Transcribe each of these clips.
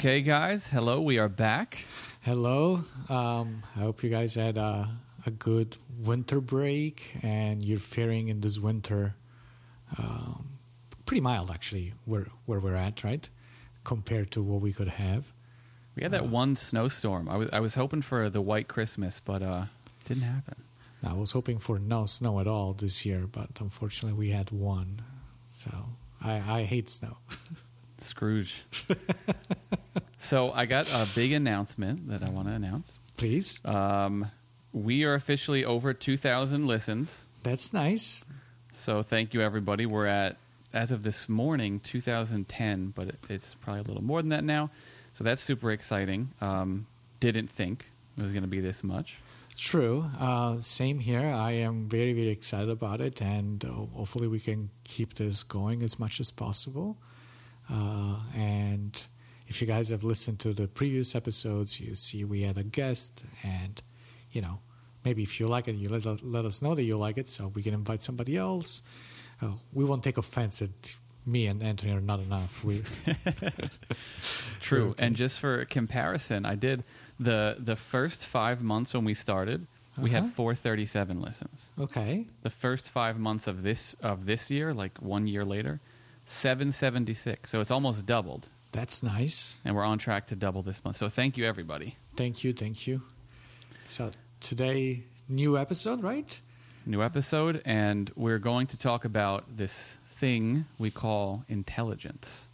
Okay, guys, hello, we are back. Hello, um, I hope you guys had a, a good winter break and you're faring in this winter um, pretty mild, actually, where, where we're at, right? Compared to what we could have. We had that one snowstorm. I was I was hoping for the white Christmas, but uh didn't happen. I was hoping for no snow at all this year, but unfortunately we had one. So I, I hate snow. Scrooge. so I got a big announcement that I want to announce. Please. Um, we are officially over 2,000 listens. That's nice. So thank you, everybody. We're at, as of this morning, 2010, but it, it's probably a little more than that now. So that's super exciting. Um, didn't think it was going to be this much. True. Uh, same here. I am very, very excited about it, and uh, hopefully we can keep this going as much as possible. Uh, and if you guys have listened to the previous episodes, you see we had a guest, and you know maybe if you like it, you let let us know that you like it, so we can invite somebody else. Uh, we won't take offense at me and Anthony are not enough. We True. Okay. And just for comparison, I did the the first five months when we started, we had Uh-huh. 437 listens. okay. The first five months of this of this year, like one year later, 776. So it's almost doubled, That's nice. and we're on track to double this month. So thank you, everybody. Thank you, thank you. So today, new episode, right? New episode, and we're going to talk about this thing we call intelligence.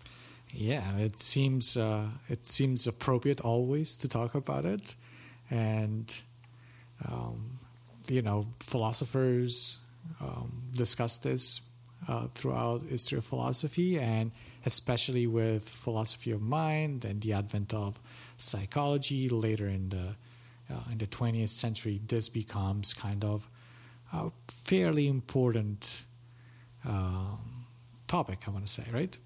Yeah, it seems uh, it seems appropriate always to talk about it, and um, you know, philosophers um, discuss this uh, throughout history of philosophy, and especially with philosophy of mind and the advent of psychology later in the uh, in the 20th century. This becomes kind of a fairly important um, topic. I want to say, right?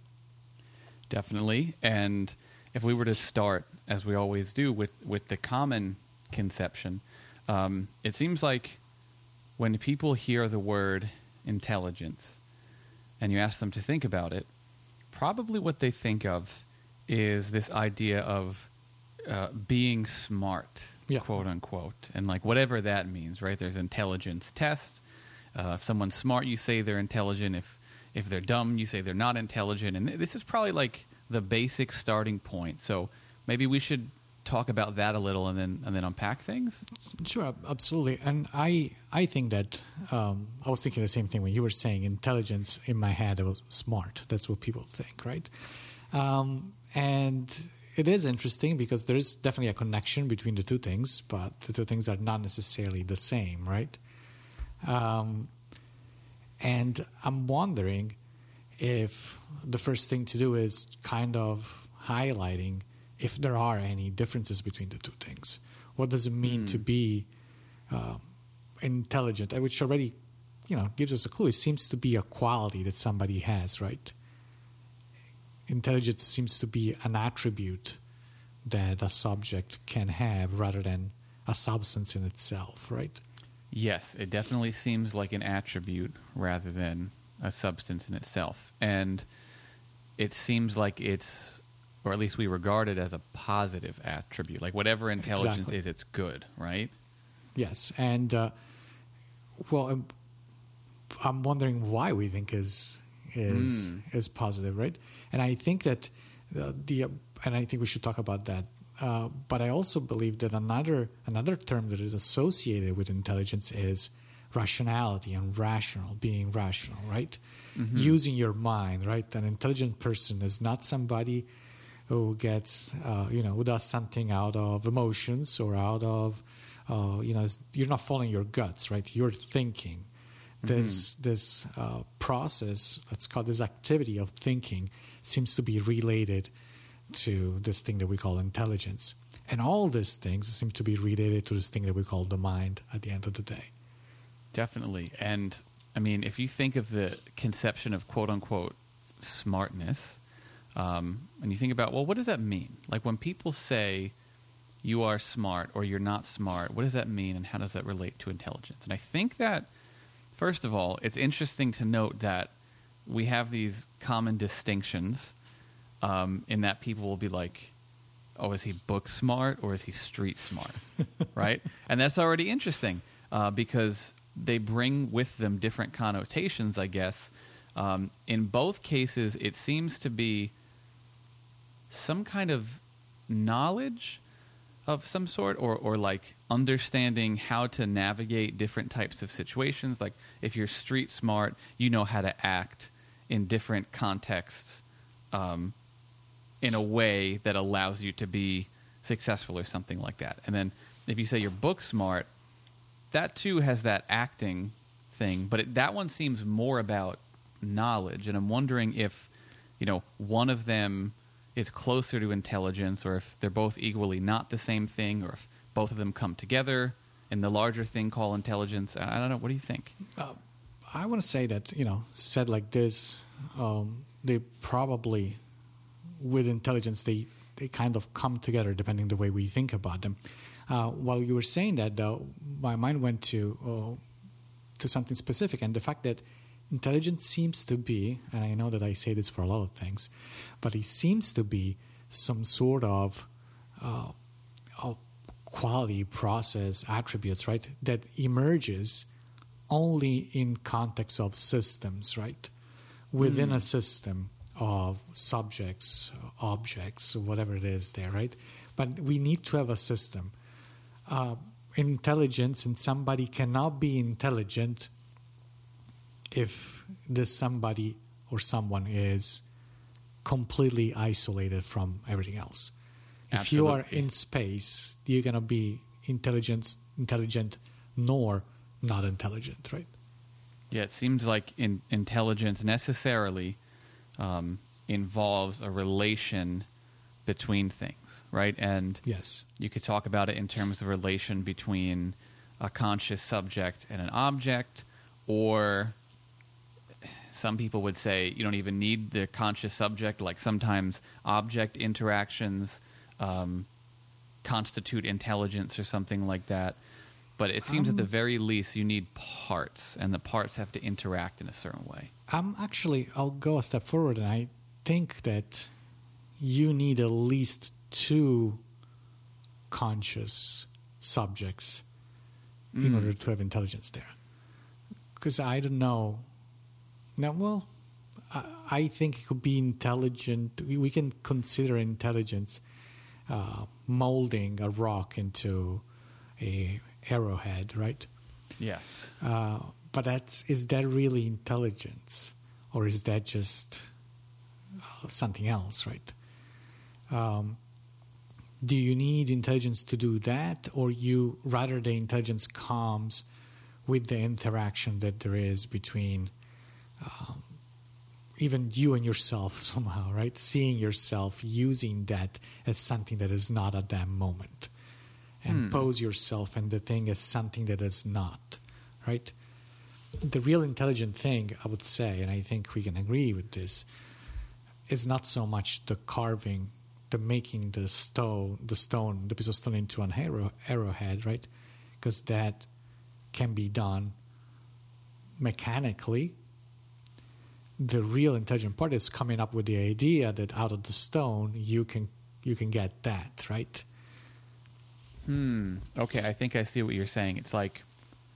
Definitely. And if we were to start, as we always do, with, with the common conception, um, it seems like when people hear the word intelligence and you ask them to think about it, probably what they think of is this idea of uh, being smart, Yeah. quote unquote, and like whatever that means, right? There's intelligence test. Uh, if someone's smart, you say they're intelligent. If if they're dumb, you say they're not intelligent. And this is probably like the basic starting point. So maybe we should talk about that a little and then and then unpack things. Sure, absolutely. And I, I think that um, I was thinking the same thing when you were saying intelligence. In my head, it was smart. That's what people think, right? Um, and it is interesting because there is definitely a connection between the two things, but the two things are not necessarily the same, right? Um, and I'm wondering if the first thing to do is kind of highlighting if there are any differences between the two things. What does it mean to be uh, intelligent? Which already, you know, gives us a clue. It seems to be a quality that somebody has, right? Intelligence seems to be an attribute that a subject can have rather than a substance in itself, right? Yes, it definitely seems like an attribute rather than a substance in itself. And it seems like it's, or at least we regard it as a positive attribute. Like whatever intelligence Exactly. is, it's good, right? Yes, and uh, well, I'm, I'm wondering why we think is is Mm. is positive, right? And I think that uh, the and I think we should talk about that. Uh, but I also believe that another another term that is associated with intelligence is rationality and rational, being rational, right? Using your mind, right? An intelligent person is not somebody who gets, uh, you know, who does something out of emotions or out of, uh, you know, you're not following your guts, right? You're thinking. this this uh, process, let's call this activity of thinking, seems to be related to this thing that we call intelligence, and all these things seem to be related to this thing that we call the mind. At the end of the day, Definitely. And I mean, if you think of the conception of quote unquote smartness, um, and you think about, well, what does that mean? Like when people say you are smart or you're not smart, what does that mean and how does that relate to intelligence? And I think that, first of all, it's interesting to note that we have these common distinctions um, in that people will be like, oh, is he book smart or is he street smart? right? And that's already interesting uh, because they bring with them different connotations, I guess. Um, in both cases, it seems to be some kind of knowledge of some sort or, or like understanding how to navigate different types of situations. Like if you're street smart, you know how to act in different contexts um, in a way that allows you to be successful or something like that. And then if you say you're book smart, that too has that acting thing, but it, that one seems more about knowledge. And I'm wondering if, you know, one of them is closer to intelligence or if they're both equally not the same thing or if both of them come together in the larger thing called intelligence. I don't know. What do you think? I want to say that you know, said like this, um, they probably with intelligence they they kind of come together depending the way we think about them. Uh, while you were saying that, though, my mind went to uh, to something specific, and the fact that intelligence seems to be, and I know that I say this for a lot of things, but it seems to be some sort of uh, of quality process attributes, right? That emerges only in context of systems, right? Within a system of subjects, objects, whatever it is there, right? But we need to have a system. Uh, intelligence and somebody cannot be intelligent if this somebody or someone is completely isolated from everything else. If you are in space, you're gonna be intelligent, intelligent, nor not intelligent, right? Yeah, it seems like in, intelligence necessarily um, involves a relation between things, right? And Yes. you could talk about it in terms of relation between a conscious subject and an object, or some people would say you don't even need the conscious subject. Like sometimes object interactions um, constitute intelligence or something like that. But it seems at the Um, very least you need parts, and the parts have to interact in a certain way. I'm actually, I'll go a step forward, and I think that you need at least two conscious subjects in Mm. order to have intelligence there. Because I don't know. Now, well, I, I think it could be intelligent. We, we can consider intelligence uh, molding a rock into a arrowhead, right? Yes. Uh, but that's is that really intelligence, or is that just uh, something else, right? Um, do you need intelligence to do that, or you rather the intelligence comes with the interaction that there is between um, even you and yourself somehow, right? Seeing yourself using that as something that is not at that moment, and Hmm. pose yourself and the thing as something that is not, right? The real intelligent thing, I would say, and I think we can agree with this, is not so much the carving, the making the stone, the stone, the piece of stone into an arrow, arrowhead, right? Because that can be done mechanically. The real intelligent part is coming up with the idea that out of the stone you can you can get that, right? Hmm. Okay, I think I see what you're saying. It's like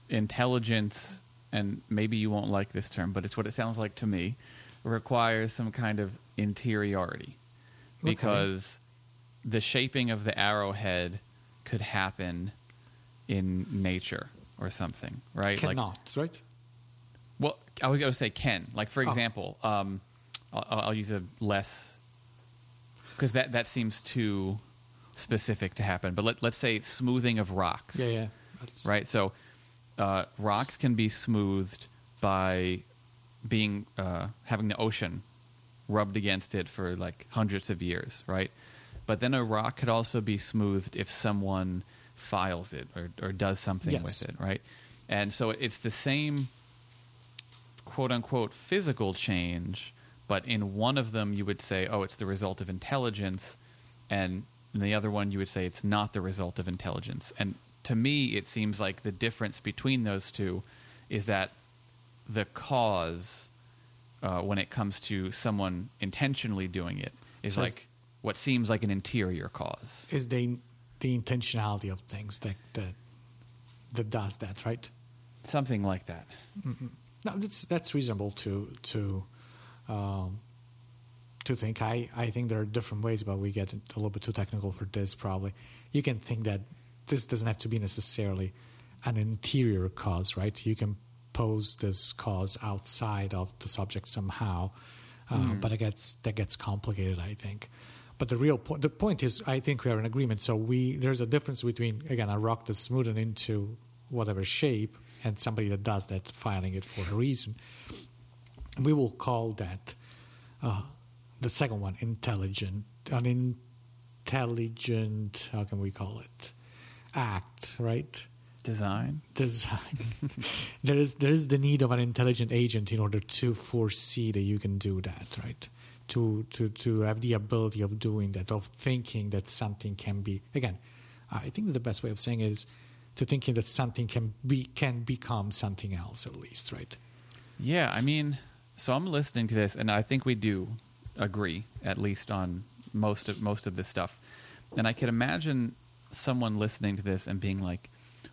intelligence, and maybe you won't like this term, but it's what it sounds like to me. Requires some kind of interiority, Okay. because the shaping of the arrowhead could happen in nature or something, right? Like, Cannot, right? I would to say can. Like for Oh. example, um, I'll, I'll use a less because that that seems too specific to happen. But let, let's say smoothing of rocks, Yeah, yeah. That's, right? So uh, rocks can be smoothed by being uh, having the ocean rubbed against it for like hundreds of years, right? But then a rock could also be smoothed if someone files it or, or does something Yes. with it, right? And so it's the same quote unquote physical change, but in one of them you would say, oh, it's the result of intelligence, and in the other one you would say it's not the result of intelligence. And to me, it seems like the difference between those two is that the cause, uh, when it comes to someone intentionally doing it, is So like what seems like an interior cause. Is the the intentionality of things that that that does that, right? Something like that. No, that's that's reasonable to to um, to think. I, I think there are different ways, but we get a little bit too technical for this. Probably, you can think that this doesn't have to be necessarily an interior cause, right? You can pose this cause outside of the subject somehow, uh, but it gets that gets complicated. I think. But the real point, the point is, I think we are in agreement. So we there's a difference between again a rock that's smoothed into whatever shape and somebody that does that filing it for a reason. We will call that uh, the second one intelligent, an intelligent. How can we call it? Act, right? Design. design. there is there is the need of an intelligent agent in order to foresee that you can do that, right? To to to have the ability of doing that, of thinking that something can be again. I think the best way of saying it is to thinking that something can be can become something else at least, right? Yeah, I mean, so I'm listening to this, and I think we do agree, at least on most of most of this stuff. And I can imagine someone listening to this and being like,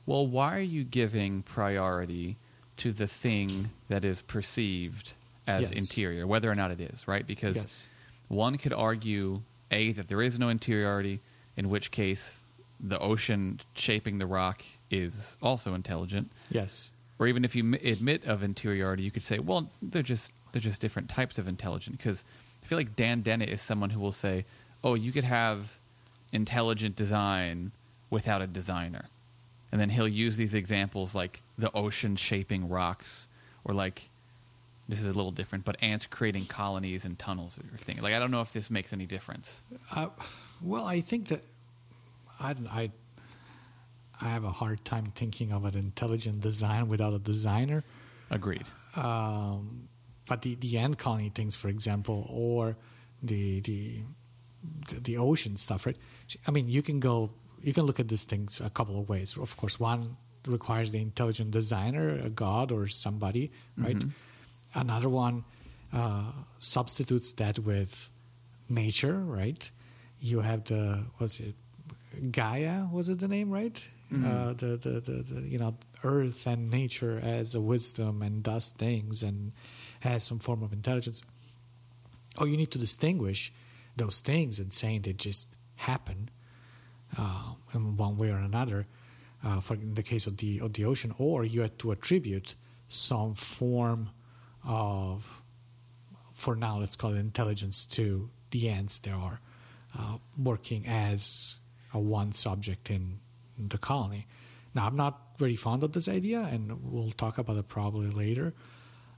"Well, why are you giving priority to the thing that is perceived as Yes. interior, whether or not it is, right?" Because Yes. one could argue a that there is no interiority, in which case the ocean shaping the rock is also intelligent Yes. or even if you admit of interiority, you could say, well, they're just they're just different types of intelligent. Because I feel like Dan Dennett is someone who will say, oh, you could have intelligent design without a designer, and then he'll use these examples like the ocean shaping rocks, or like this is a little different, but ants creating colonies and tunnels or thing. Like I don't know if this makes any difference. Uh, well, I think that I, I I have a hard time thinking of an intelligent design without a designer. Agreed. um, but the the ant colony things, for example, or the the the, ocean stuff, right? I mean, you can go, you can look at these things a couple of ways. Of course, one requires the intelligent designer, a god or somebody, right? Another one uh, substitutes that with nature, right? You have the what's it, Gaia? Was it the name, right? Uh, the, the, the, the you know earth and nature as a wisdom and does things and has some form of intelligence. Oh, you need to distinguish those things and saying they just happen uh, in one way or another. Uh, for in the case of the of the ocean, or you have to attribute some form of, for now, let's call it intelligence to the ants that are uh, working as a one subject in the colony. Now, I'm not very fond of this idea, and we'll talk about it probably later.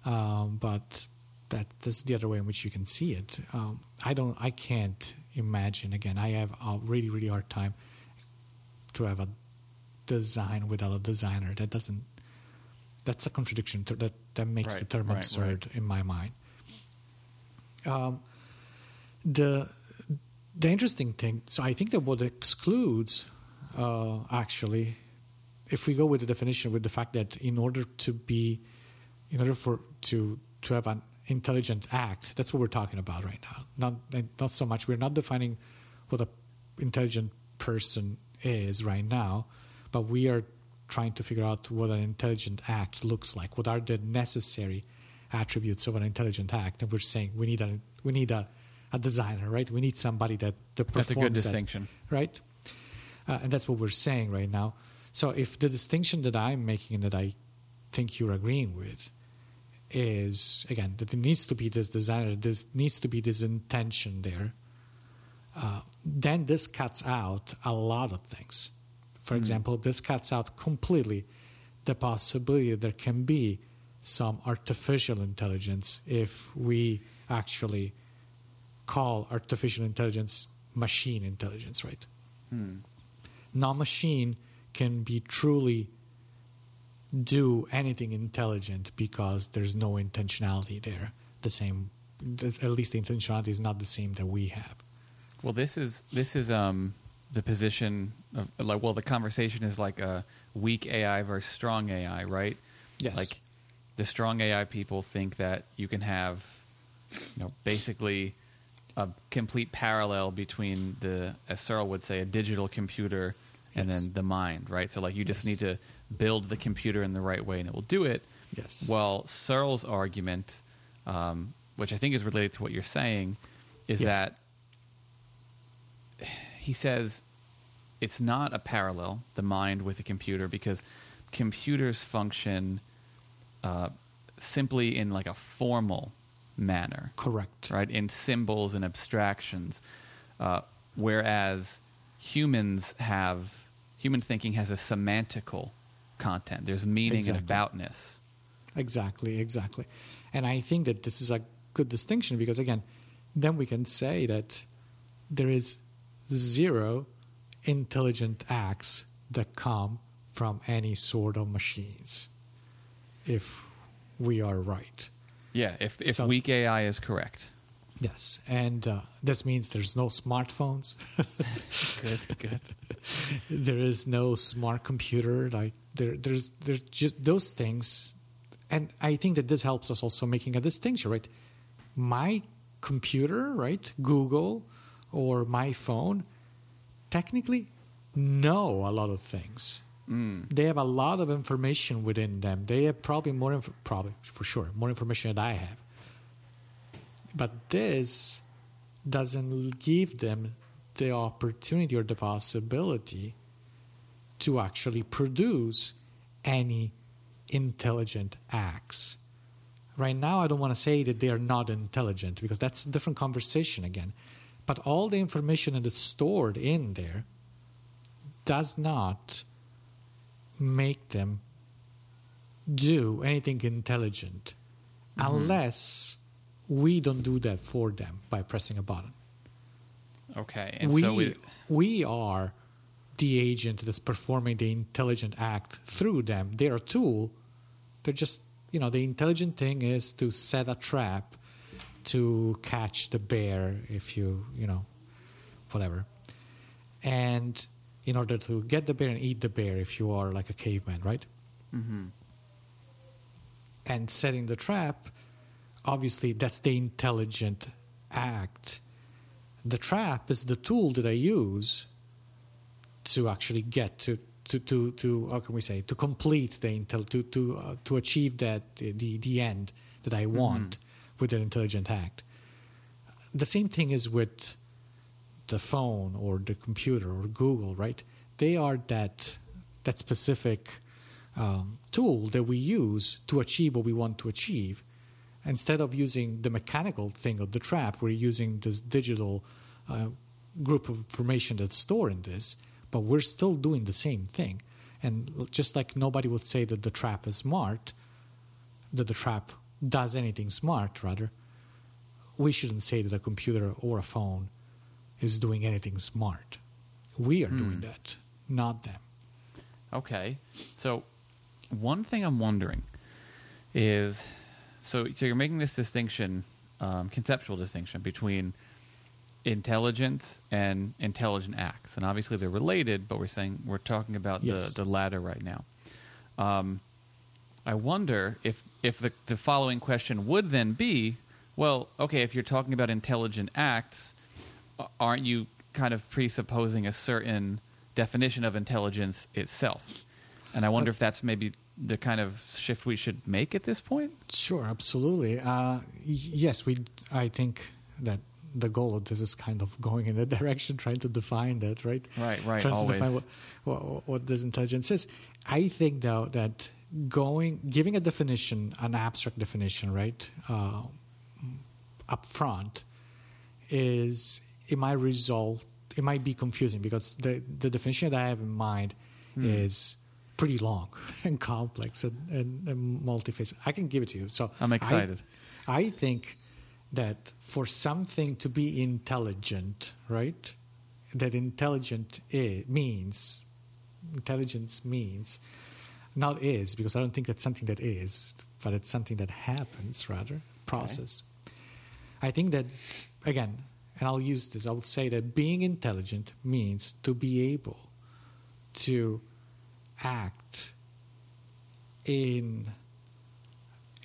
Um, but that this is the other way in which you can see it. Um, I don't. I can't imagine. Again, I have a really, really hard time to have a design without a designer. That doesn't. That's a contradiction. That that makes the term right, absurd in my mind. Um, the the interesting thing. So I think that what excludes, uh, actually, if we go with the definition with the fact that in order to be, in order for to to have an intelligent act, that's what we're talking about right now. Not not so much. We're not defining what a intelligent person is right now, but we are trying to figure out what an intelligent act looks like. What are the necessary attributes of an intelligent act? And we're saying we need a we need a, a designer, right? We need somebody that, that performs That's a good that, distinction. right? Uh, and that's what we're saying right now. So if the distinction that I'm making and that I think you're agreeing with is again that there needs to be this designer, there needs to be this intention there, uh, then this cuts out a lot of things. For example, this cuts out completely the possibility there can be some artificial intelligence if we actually call artificial intelligence machine intelligence, right? Hmm. No machine can be truly do anything intelligent because there's no intentionality there. The same, at least the intentionality is not the same that we have. Well, this is this is um the position of like well the conversation is like a weak AI versus strong AI, right? Yes. Like the strong AI people think that you can have you know basically a complete parallel between the as Searle would say a digital computer and Yes. then the mind, right? So like you just Yes. need to build the computer in the right way and it will do it. Yes. Well, Searle's argument, um, which I think is related to what you're saying, is Yes. that he says it's not a parallel, the mind with the computer, because computers function uh, simply in like a formal manner, Correct. right? In symbols and abstractions, uh, whereas humans have human thinking has a semantical content. There's meaning Exactly. and aboutness. Exactly, exactly. And I think that this is a good distinction because, again, then we can say that there is zero intelligent acts that come from any sort of machines if we are right. Yeah, if if So- weak AI is correct. Yes. And uh, this means there's no smartphones, Good, good. there is no smart computer. Like, there, there's, there's just those things. And I think that this helps us also making a distinction, right? my computer, right, Google or my phone, technically know a lot of things. Mm. They have a lot of information within them. They have probably more, inf- probably for sure, more information than I have. But this doesn't give them the opportunity or the possibility to actually produce any intelligent acts right now i don't want to say that they are not intelligent because that's a different conversation again but all the information that is stored in there does not make them do anything intelligent mm-hmm. unless we don't do that for them by pressing a button Okay, and we, so we, we are the agent that's performing the intelligent act through them. They're a tool. They're just, you know, the intelligent thing is to set a trap to catch the bear if you, you know, whatever. And in order to get the bear and eat the bear if you are like a caveman, right? Mhm. and setting the trap, obviously that's the intelligent act. The trap is the tool that I use to actually get to to to, to how can we say to complete the intel to to uh, to achieve that uh, the the end that I want with an intelligent act. The same thing is with the phone or the computer or Google, right? They are that that specific um, tool that we use to achieve what we want to achieve. Instead of using the mechanical thing of the trap, we're using this digital uh, group of information that's stored in this, but we're still doing the same thing. And just like nobody would say that the trap is smart, that the trap does anything smart, rather, we shouldn't say that a computer or a phone is doing anything smart. We are doing that, not them. Okay. So one thing I'm wondering is so so you're making this distinction, um, conceptual distinction between intelligence and intelligent acts, and obviously they're related, but we're saying we're talking about Yes. the the latter right now. Um, I wonder if if the the following question would then be, well, okay, if you're talking about intelligent acts, aren't you kind of presupposing a certain definition of intelligence itself? And I wonder if that's maybe the kind of shift we should make at this point. Sure, absolutely. Uh, y- yes, we. I think that the goal of this is kind of going in that direction, trying to define that, right? Right, right, Trying always. to define what, what what this intelligence is. I think though that going giving a definition, an abstract definition, right, uh, up front, is it might result. It might be confusing because the the definition that I have in mind Hmm. is pretty long and complex and, and, and multifaceted. I can give it to you. So I'm excited. I, I think that for something to be intelligent, right? That intelligent is, means intelligence means not is because I don't think that's something that is, but it's something that happens rather process. I think that again, and I'll use this. I'll say that being intelligent means to be able to act in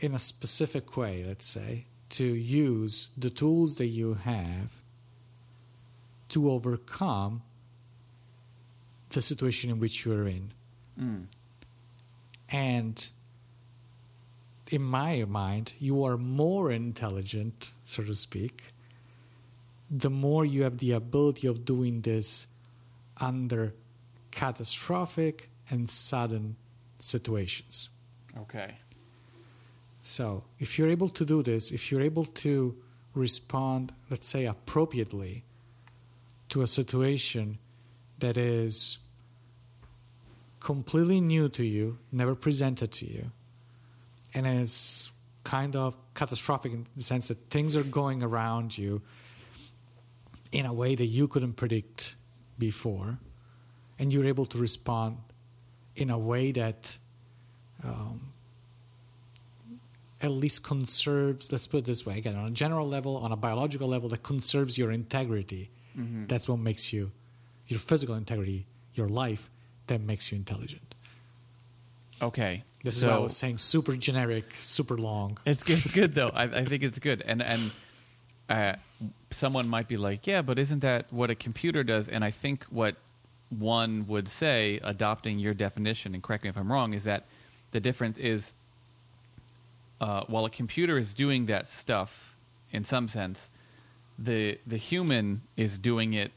in a specific way. Let's say to use the tools that you have to overcome the situation in which you're in. Mm. And in my mind, you are more intelligent, so to speak, the more you have the ability of doing this under catastrophic and sudden situations. Okay. So, if you're able to do this, if you're able to respond, let's say, appropriately to a situation that is completely new to you, never presented to you, and is kind of catastrophic in the sense that things are going around you in a way that you couldn't predict before, and you're able to respond in a way that um, at least conserves, let's put it this way again, on a general level, on a biological level, that conserves your integrity. Mm-hmm. That's what makes you, your physical integrity, your life, that makes you intelligent. Okay. This so is what I was saying, super generic, super long. It's good, it's good though. I, I think it's good, and and uh, someone might be like, "Yeah, but isn't that what a computer does?" And I think what one would say, adopting your definition, and correct me if I'm wrong, is that the difference is uh, while a computer is doing that stuff in some sense, the the human is doing it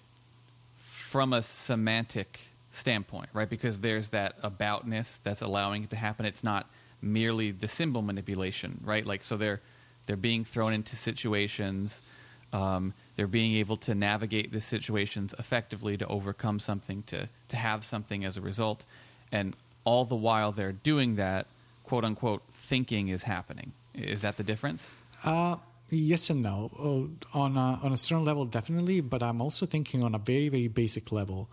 from a semantic standpoint, right? Because there's that aboutness that's allowing it to happen. It's not merely the symbol manipulation, right? Like so they're they're being thrown into situations. Um, they're being able to navigate the situations effectively to overcome something, to to have something as a result, and all the while they're doing that, quote unquote, thinking is happening. Is that the difference? Uh, yes and no. Uh, on a, on a certain level, definitely, but I'm also thinking on a very very basic level.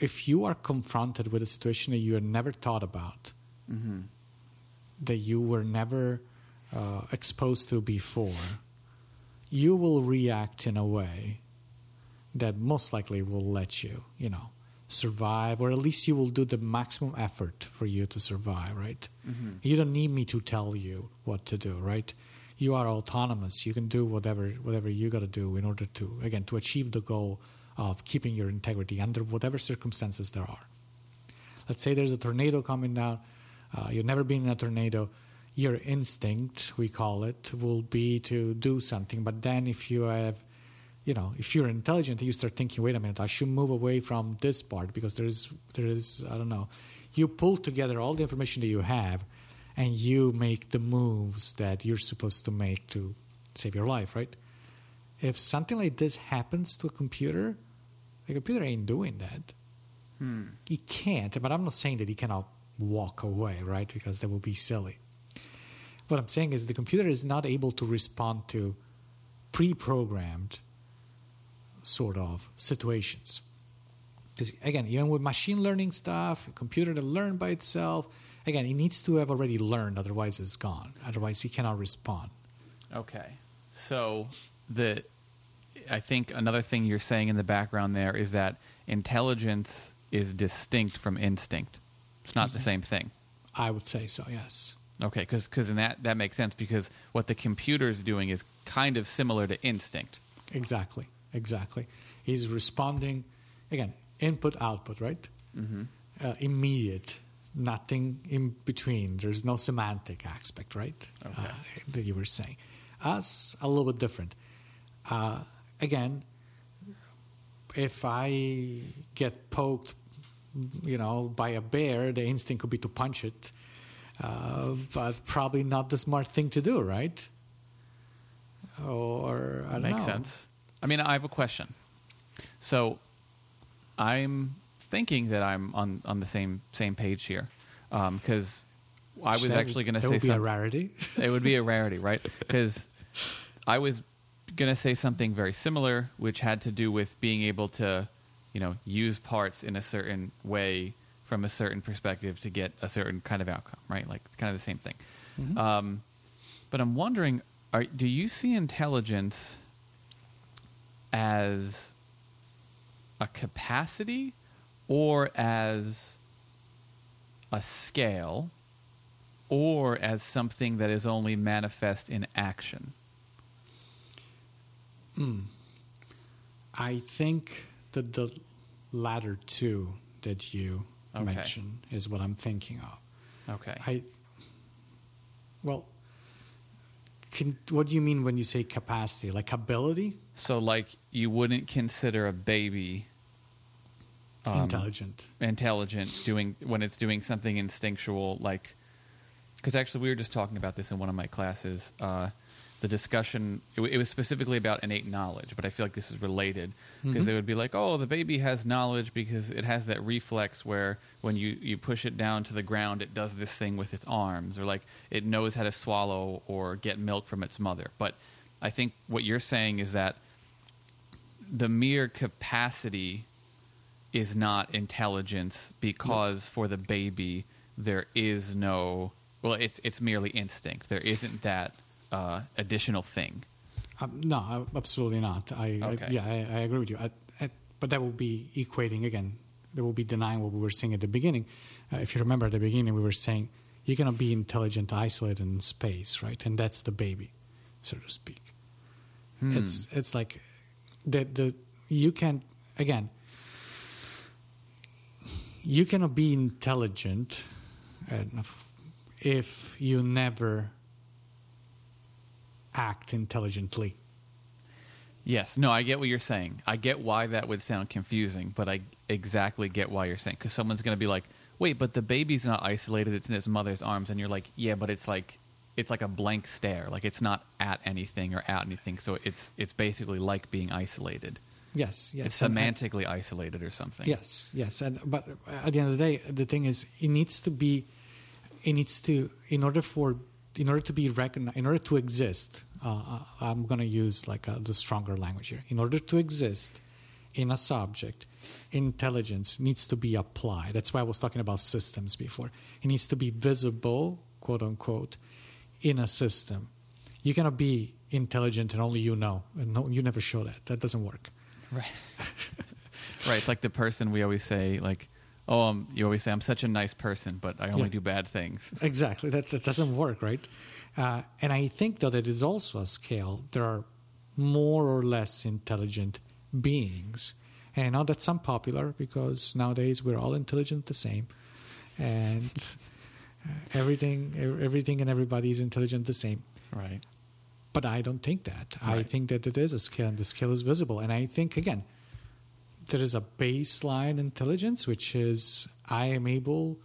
If you are confronted with a situation that you had never thought about, Mm-hmm. that you were never uh, exposed to before, you will react in a way that most likely will let you, you know, survive, or at least you will do the maximum effort for you to survive, right? Mm-hmm. You don't need me to tell you what to do, right? You are autonomous. You can do whatever whatever you got to do in order to again to achieve the goal of keeping your integrity under whatever circumstances there are. Let's say there's a tornado coming down. Uh, you've never been in a tornado. Your instinct, we call it, will be to do something. But then, if you have, you know, if you're intelligent, you start thinking, wait a minute, I should move away from this part because there is, there is, I don't know. You pull together all the information that you have, and you make the moves that you're supposed to make to save your life, right? If something like this happens to a computer, the computer ain't doing that Hmm. he can't, but I'm not saying that he cannot walk away, right? Because that would be silly. What I'm saying is the computer is not able to respond to pre programmed sort of situations. Because again, even with machine learning stuff, a computer that learn by itself, again, it needs to have already learned, otherwise it's gone. Otherwise, he cannot respond. Okay. So the I think another thing you're saying in the background there is that intelligence is distinct from instinct. It's not the mm-hmm. same thing. I would say so, yes. Okay, because in that that makes sense because what the computer is doing is kind of similar to instinct. Exactly, exactly. He's responding, again, input, output, right? Mm-hmm. uh, immediate, nothing in between. There's no semantic aspect, right? Okay. Uh, that you were saying. Us, a little bit different. Uh, again, if I get poked, you know, by a bear, the instinct could be to punch it, uh, but probably not the smart thing to do, right? Or I don't Makes know. sense. I mean, I have a question. So, I'm thinking that I'm on on the same same page here. Because I was That actually going to say would be a rarity. it would be a rarity, right? Because I was going to say something very similar, which had to do with being able to, you know, use parts in a certain way from a certain perspective to get a certain kind of outcome, right? Like it's kind of the same thing. Mhm. Um, but I'm wondering, are, do you see intelligence as a capacity or as a scale or as something that is only manifest in action? Mm. I think that the latter two that you Okay. mentioned is what I'm thinking of. Okay. I well, can, what do you mean when you say capacity? Like ability, so, like, you wouldn't consider a baby um, intelligent? intelligent doing when it's doing something instinctual like because actually we were just talking about this in one of my classes uh, the discussion it, w- it was specifically about innate knowledge but i feel like this is related. Because Mhm. they would be like oh the baby has knowledge because it has that reflex where when you, you push it down to the ground it does this thing with its arms or like it knows how to swallow or get milk from its mother. But i think what you're saying is that the mere capacity is not intelligence because for the baby there is no well it's it's merely instinct. There isn't that uh, additional thing Um, no, absolutely not. I, Okay. I yeah, I, I agree with you. I, but that will be equating again. That will be denying what we were saying at the beginning. Uh, if you remember at the beginning, we were saying you're going to be intelligent, isolated in space, right? And that's the baby, so to speak. Hmm. It's it's like the the you can again. You cannot be intelligent if you never act intelligently. yes no i get what you're saying i get why that would sound confusing but i exactly get why you're saying because someone's going to be like wait but the baby's not isolated it's in its mother's arms and you're like yeah but it's like it's like a blank stare like it's not at anything or at anything so it's it's basically like being isolated Yes, yes. it's and- and- semantically isolated or something Yes, yes. And but at the end of the day, the thing is, it needs to be, it needs to, in order for, in order to be recognized, in order to exist. Uh, I'm going to use like uh the stronger language here. In order to exist in a subject, intelligence needs to be applied. That's why I was talking about systems before. It needs to be visible, quote unquote, in a system. You cannot be intelligent and only you know, and no, you never show that. That doesn't work. Right. right. It's like the person we always say, like, oh, um, you always say, I'm such a nice person, but I only Yeah. do bad things. Exactly. That, that doesn't work, right? Uh, and I think that it is also a scale. There are more or less intelligent beings. And I know that's unpopular because nowadays we're all intelligent the same. And uh, everything, everything and everybody is intelligent the same. Right. But I don't think that. I think that it is a scale and the scale is visible. And I think, again, there is a baseline intelligence, which is I am able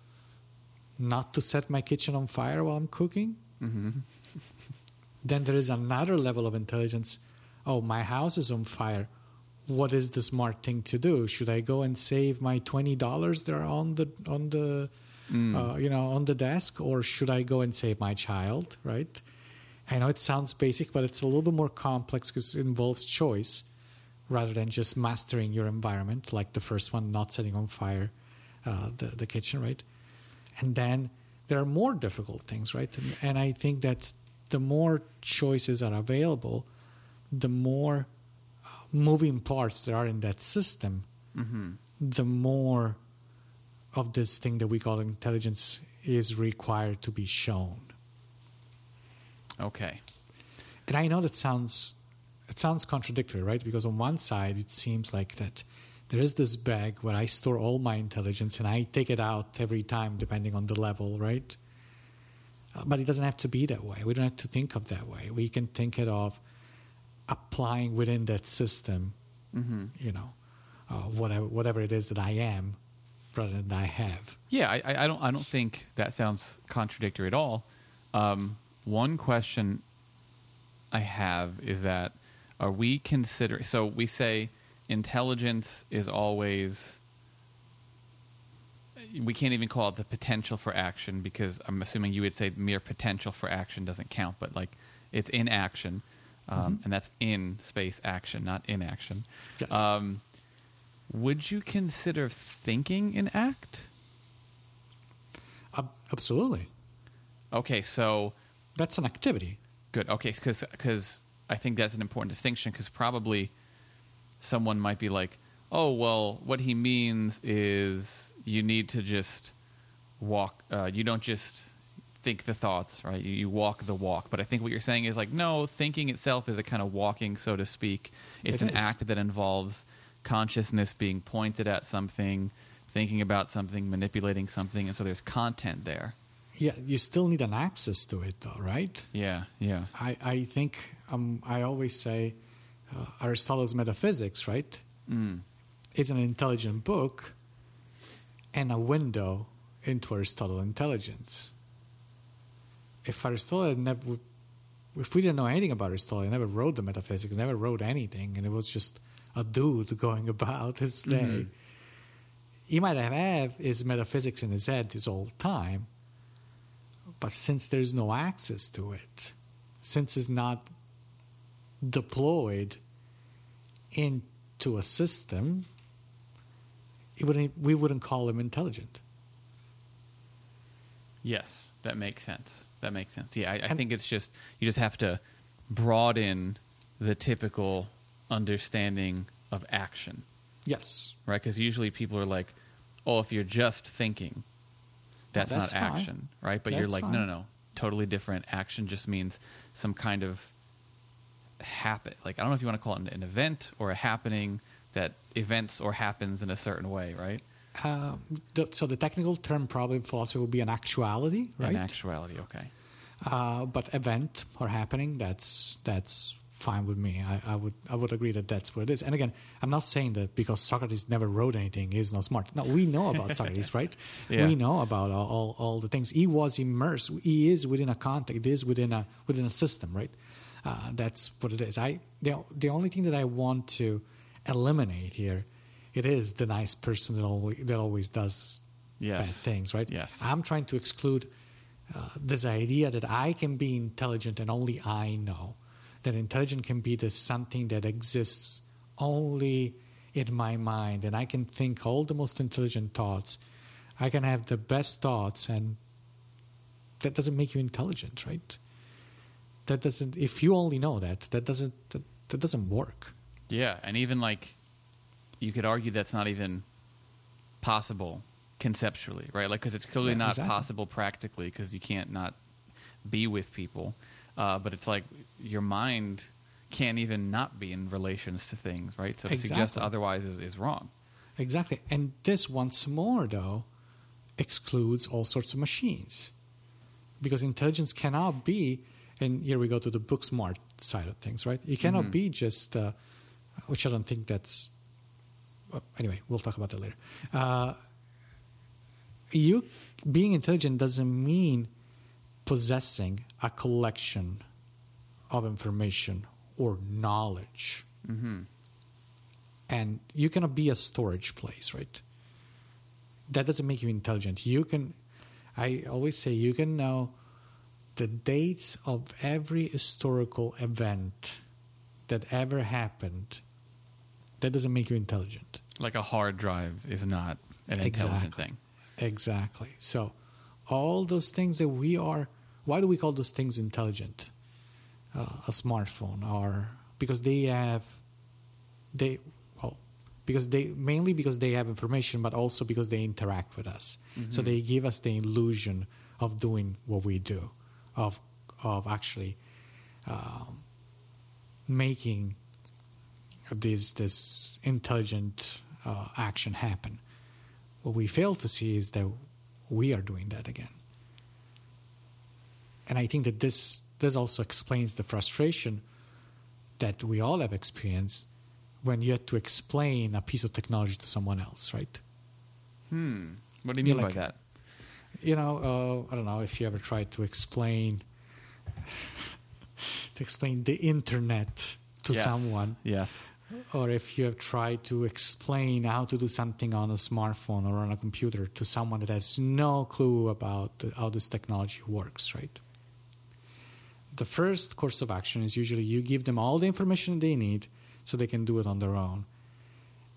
not to set my kitchen on fire while I'm cooking. hmm Then there is another level of intelligence. Oh, my house is on fire. What is the smart thing to do? Should I go and save my twenty dollars there on the on the Mm. uh, you know on the desk, or should I go and save my child? Right? I know it sounds basic, but it's a little bit more complex because it involves choice rather than just mastering your environment, like the first one, not setting on fire uh, the the kitchen, right? And then there are more difficult things, right? And, and I think that the more choices are available, the more uh, moving parts there are in that system, hmm the more of this thing that we call intelligence is required to be shown. Okay. And I know that sounds it sounds contradictory, right? Because on one side it seems like that there is this bag where I store all my intelligence and I take it out every time depending on the level, right? Uh, But it doesn't have to be that way. We don't have to think of that way. We can think it of applying within that system, hmm you know, uh, whatever whatever it is that I am, rather than I have. Yeah, I, I I don't I don't think that sounds contradictory at all. Um, one question I have is that are we considering? So we say intelligence is always we can't even call it the potential for action because I'm assuming you would say mere potential for action doesn't count, but like it's in action, um, Mm-hmm. and that's in space action, not inaction. Yes. Um, would you consider thinking an act? Ab- absolutely. Okay, so That's an activity. good. Okay, because because I think that's an important distinction because probably someone might be like, oh, well, what he means is you need to just walk. Uh, you don't just think the thoughts, right? You, you walk the walk. But I think what you're saying is like, no, thinking itself is a kind of walking, so to speak. It's It an act that involves consciousness being pointed at something, thinking about something, manipulating something, and so there's content there. Yeah, you still need an access to it, though, right? Yeah, yeah. I, I think um, I always say uh, Aristotle's Metaphysics, right, Mm. is an intelligent book and a window into Aristotle's intelligence. If Aristotle had never, if we didn't know anything about Aristotle, he never wrote the Metaphysics, never wrote anything, and it was just a dude going about his day. Mhm. He might have had his metaphysics in his head his whole time, but since there's no access to it, since it's not deployed into a system, it wouldn't, we wouldn't call him intelligent. Yes, that makes sense. That makes sense. Yeah, I, I think it's just you just have to broaden the typical understanding of action, Yes, right? Because usually people are like, "Oh, if you're just thinking, that's, that's not fine. action, right?" But you're That's like, "No, no, no, totally different. Action just means some kind of happen. Like I don't know if you want to call it an, an event or a happening that events or happens in a certain way, right? uh, so the technical term probably in philosophy would be an actuality, right? an actuality, okay. Uh, but event or happening, that's that's fine with me. I, I would I would agree that that's what it is. And again, I'm not saying that because Socrates never wrote anything, he's not smart. No, we know about Socrates, right? Yeah. We know about all, all, all the things. He was immersed. He is within a context. It is within a within a system, right? Uh, that's what it is. I the the only thing that I want to eliminate here, it is the nice person that always that always does Yes. bad things, right? Yes. I'm trying to exclude uh, this idea that I can be intelligent and only I know. That intelligent can be this something that exists only in my mind, and I can think all the most intelligent thoughts. I can have the best thoughts, and that doesn't make you intelligent, right? That doesn't. If you only know that, that doesn't. That, that doesn't work. Yeah, and even like you could argue that's not even possible conceptually, right? Like because it's clearly Yeah, not exactly. possible practically because you can't not be with people. Uh, but it's like your mind can't even not be in relations to things, right? So to suggest otherwise is, is wrong. Exactly. And this once more, though, excludes all sorts of machines. Because intelligence cannot be, and here we go to the book smart side of things, right? It cannot Mhm. be just, uh, which I don't think that's, well, anyway, we'll talk about that later. Uh, you being intelligent doesn't mean possessing a collection of information or knowledge hmm and you cannot be a storage place, right? That doesn't make you intelligent. You can, I always say, you can know the dates of every historical event that ever happened. That doesn't make you intelligent. Like a hard drive is not an intelligent Exactly. thing. Exactly. So, all those things that we are, why do we call those things intelligent? Uh, a smartphone, or because they have, they, well, because they mainly because they have information, but also because they interact with us. So Mhm. they give us the illusion of doing what we do, of of actually um, making this this intelligent uh, action happen. What we fail to see is that we are doing that again. And I think that this this also explains the frustration that we all have experienced when you have to explain a piece of technology to someone else, right? Hmm. What do you You're mean like- by that? You know, uh, I don't know if you ever tried to explain to explain the internet to Yes. someone. Yes. or if you have tried to explain how to do something on a smartphone or on a computer to someone that has no clue about how this technology works, right? The first course of action is usually you give them all the information they need so they can do it on their own.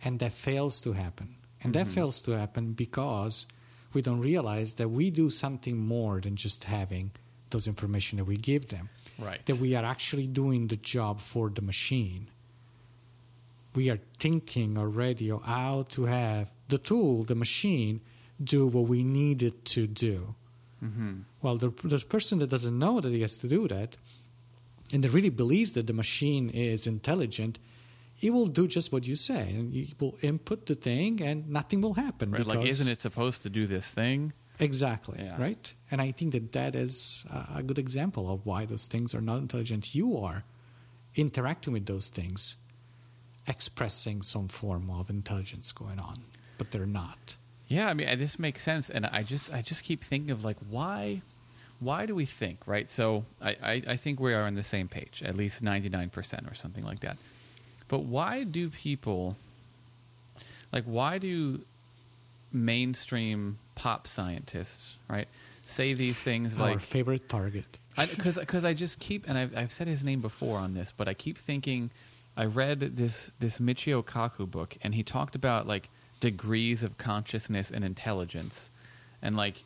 And that fails to happen. And that fails to happen because we don't realize that we do something more than just having those information that we give them. Right. That we are actually doing the job for the machine. We are thinking already of how to have the tool, the machine, do what we need it to do. Mm-hmm. Well, the, the person that doesn't know that he has to do that, and that really believes that the machine is intelligent, it will do just what you say, and you will input the thing, and nothing will happen. Right? Like, isn't it supposed to do this thing? Exactly. Yeah. Right. And I think that that is a good example of why those things are not intelligent. You are interacting with those things, expressing some form of intelligence going on, but they're not. Yeah, I mean, uh, this makes sense, and I just, I just keep thinking of like, why, why do we think, right? So, I, I, I think we are on the same page, at least ninety nine percent or something like that. But why do people, like, why do mainstream pop scientists, right, say these things Our like, favorite target. because because I just keep and I've, I've said his name before on this, but I keep thinking I read this this Michio Kaku book and he talked about like degrees of consciousness and intelligence, and like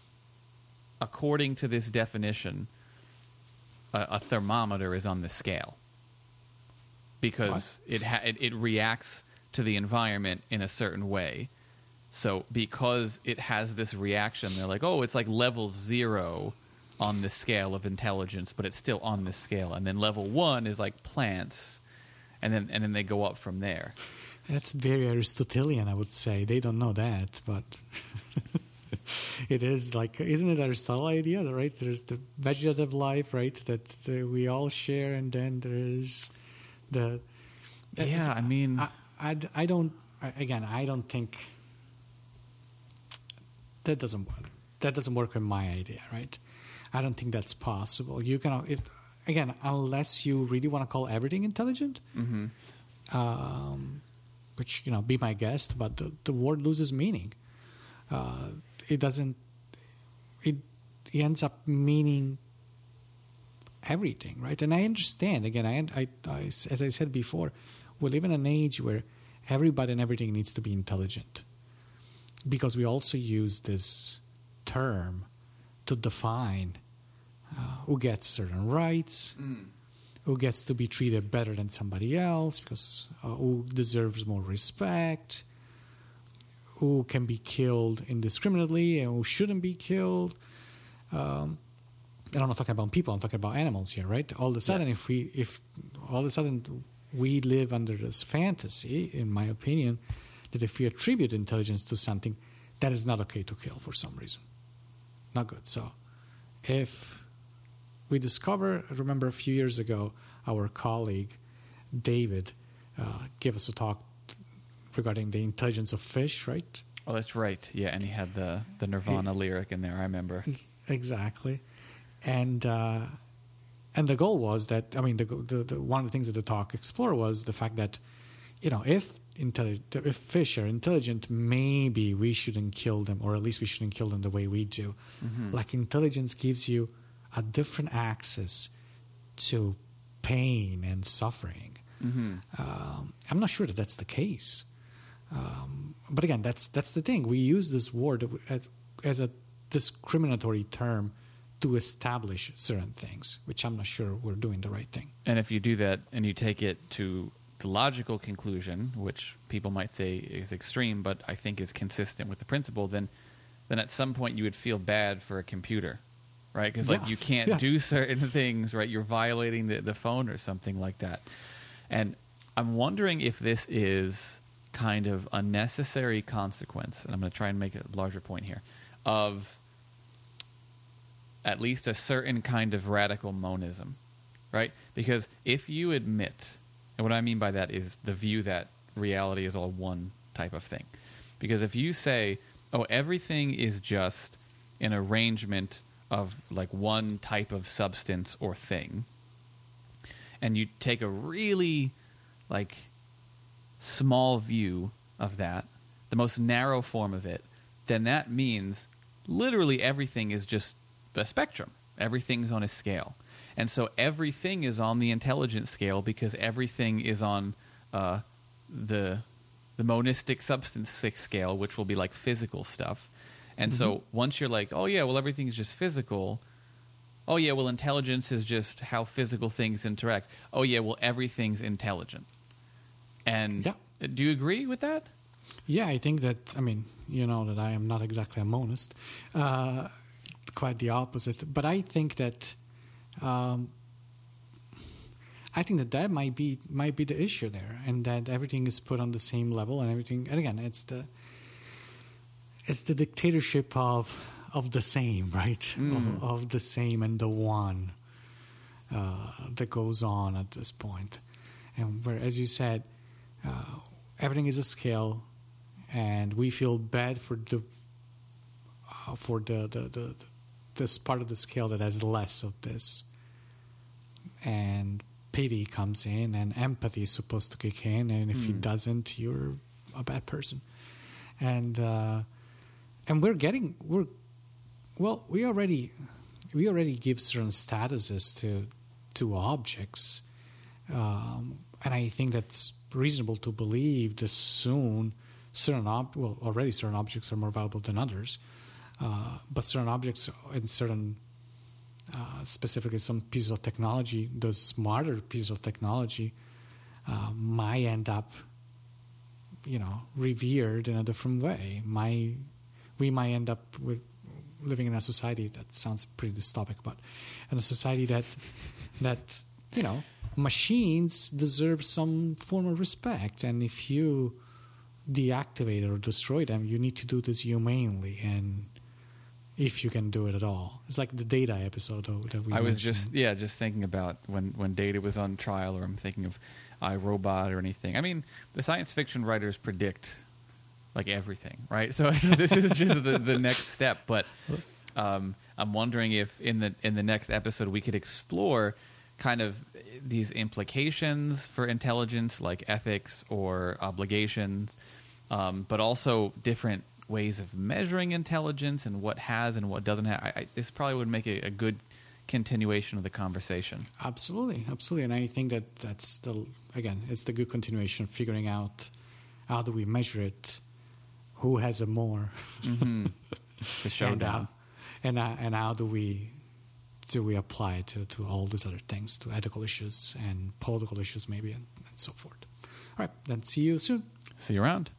according to this definition, a, a thermometer is on the scale because it, ha- it it reacts to the environment in a certain way. So because it has this reaction, they're like, oh, it's like level zero on the scale of intelligence, but it's still on this scale. And then level one is like plants, and then and then they go up from there. That's very Aristotelian, I would say. They don't know that, but it is like, isn't it Aristotle idea, right? There's the vegetative life, right, that we all share, and then there is the. Yeah, I mean- I, I, I don't. I- Again, I don't think that doesn't work. That doesn't work with my idea, right? I don't think that's possible. You can, if, again, unless you really want to call everything intelligent, um, which you know, be my guest, but the, the word loses meaning. Uh, it doesn't. It, it ends up meaning everything, right? And I understand. Again, I, I, I, as I said before, we live in an age where everybody and everything needs to be intelligent, because we also use this term to define uh, who gets certain rights, who gets to be treated better than somebody else, because uh, who deserves more respect, who can be killed indiscriminately and who shouldn't be killed. Um, and I'm not talking about people; I'm talking about animals here, right? All of a sudden, Yes. if we, if all of a sudden we live under this fantasy, in my opinion, that if we attribute intelligence to something, that is not okay to kill for some reason. Not good. So, if we discover, I remember a few years ago, our colleague David uh, gave us a talk regarding the intelligence of fish, right? Oh, that's right. Yeah, and he had the the Nirvana lyric in there. I remember. Exactly, and uh, and the goal was that I mean the, the, the one of the things that the talk explored was the fact that you know if intelli- if fish are intelligent, maybe we shouldn't kill them, or at least we shouldn't kill them the way we do. Like intelligence gives you a different access to pain and suffering. Um, I'm not sure that that's the case. Um, but again, that's that's the thing. We use this word as, as a discriminatory term to establish certain things, which I'm not sure we're doing the right thing. And if you do that and you take it to the logical conclusion, which people might say is extreme, but I think is consistent with the principle, then then at some point you would feel bad for a computer, right? Because like Yeah. you can't Yeah. do certain things, right? You're violating the, the phone or something like that. And I'm wondering if this is kind of a necessary consequence, and I'm going to try and make a larger point here, of at least a certain kind of radical monism, right? Because if you admit, and what I mean by that is the view that reality is all one type of thing. Because if you say, oh, everything is just an arrangement of like one type of substance or thing, and you take a really like small view of that, the most narrow form of it, then that means literally everything is just a spectrum. Everything's on a scale. And so everything is on the intelligence scale because everything is on uh, the the monistic substance scale, which will be like physical stuff. And mm-hmm. so once you're like, oh yeah, well everything's just physical. Oh yeah, well intelligence is just how physical things interact. Oh yeah, well everything's intelligent. And yeah. do you agree with that? Yeah, I think that. I mean, you know that I am not exactly a monist. Uh, quite the opposite. But I think that. Um, I think that that might be might be the issue there, and that everything is put on the same level, and everything. And again, it's the it's the dictatorship of of the same, right? Mm. Of, of, the same and the one uh, that goes on at this point, and where, as you said, uh, everything is a scale, and we feel bad for the uh, for the, the, the this part of the scale that has less of this, and pity comes in, and empathy is supposed to kick in, and if mm. it doesn't, you're a bad person, and uh, and we're getting we're well we already we already give certain statuses to to objects. Um, and I think that's reasonable to believe that soon certain ob- well already certain objects are more valuable than others uh, but certain objects and certain uh, specifically some pieces of technology those smarter pieces of technology uh, might end up you know revered in a different way might we might end up with living in a society that sounds pretty dystopic but in a society that that you know machines deserve some form of respect. And if you deactivate or destroy them, you need to do this humanely and if you can do it at all. It's like the Data episode that we. I was just yeah, just thinking about when when Data was on trial, or I'm thinking of I, Robot or anything. I mean, the science fiction writers predict like everything, right? So, so this is just the the next step. But um, I'm wondering if in the in the next episode we could explore kind of these implications for intelligence, like ethics or obligations, um, but also different ways of measuring intelligence and what has and what doesn't have. I, I, this probably would make a, a, good continuation of the conversation. Absolutely, absolutely, and I think that that's the again, it's the good continuation of figuring out how do we measure it, who has a more, mm-hmm. the showdown, and, uh, and, uh, and how do we do we apply it to, to all these other things, to ethical issues and political issues, maybe, and, and so forth. All right, then see you soon. See you around.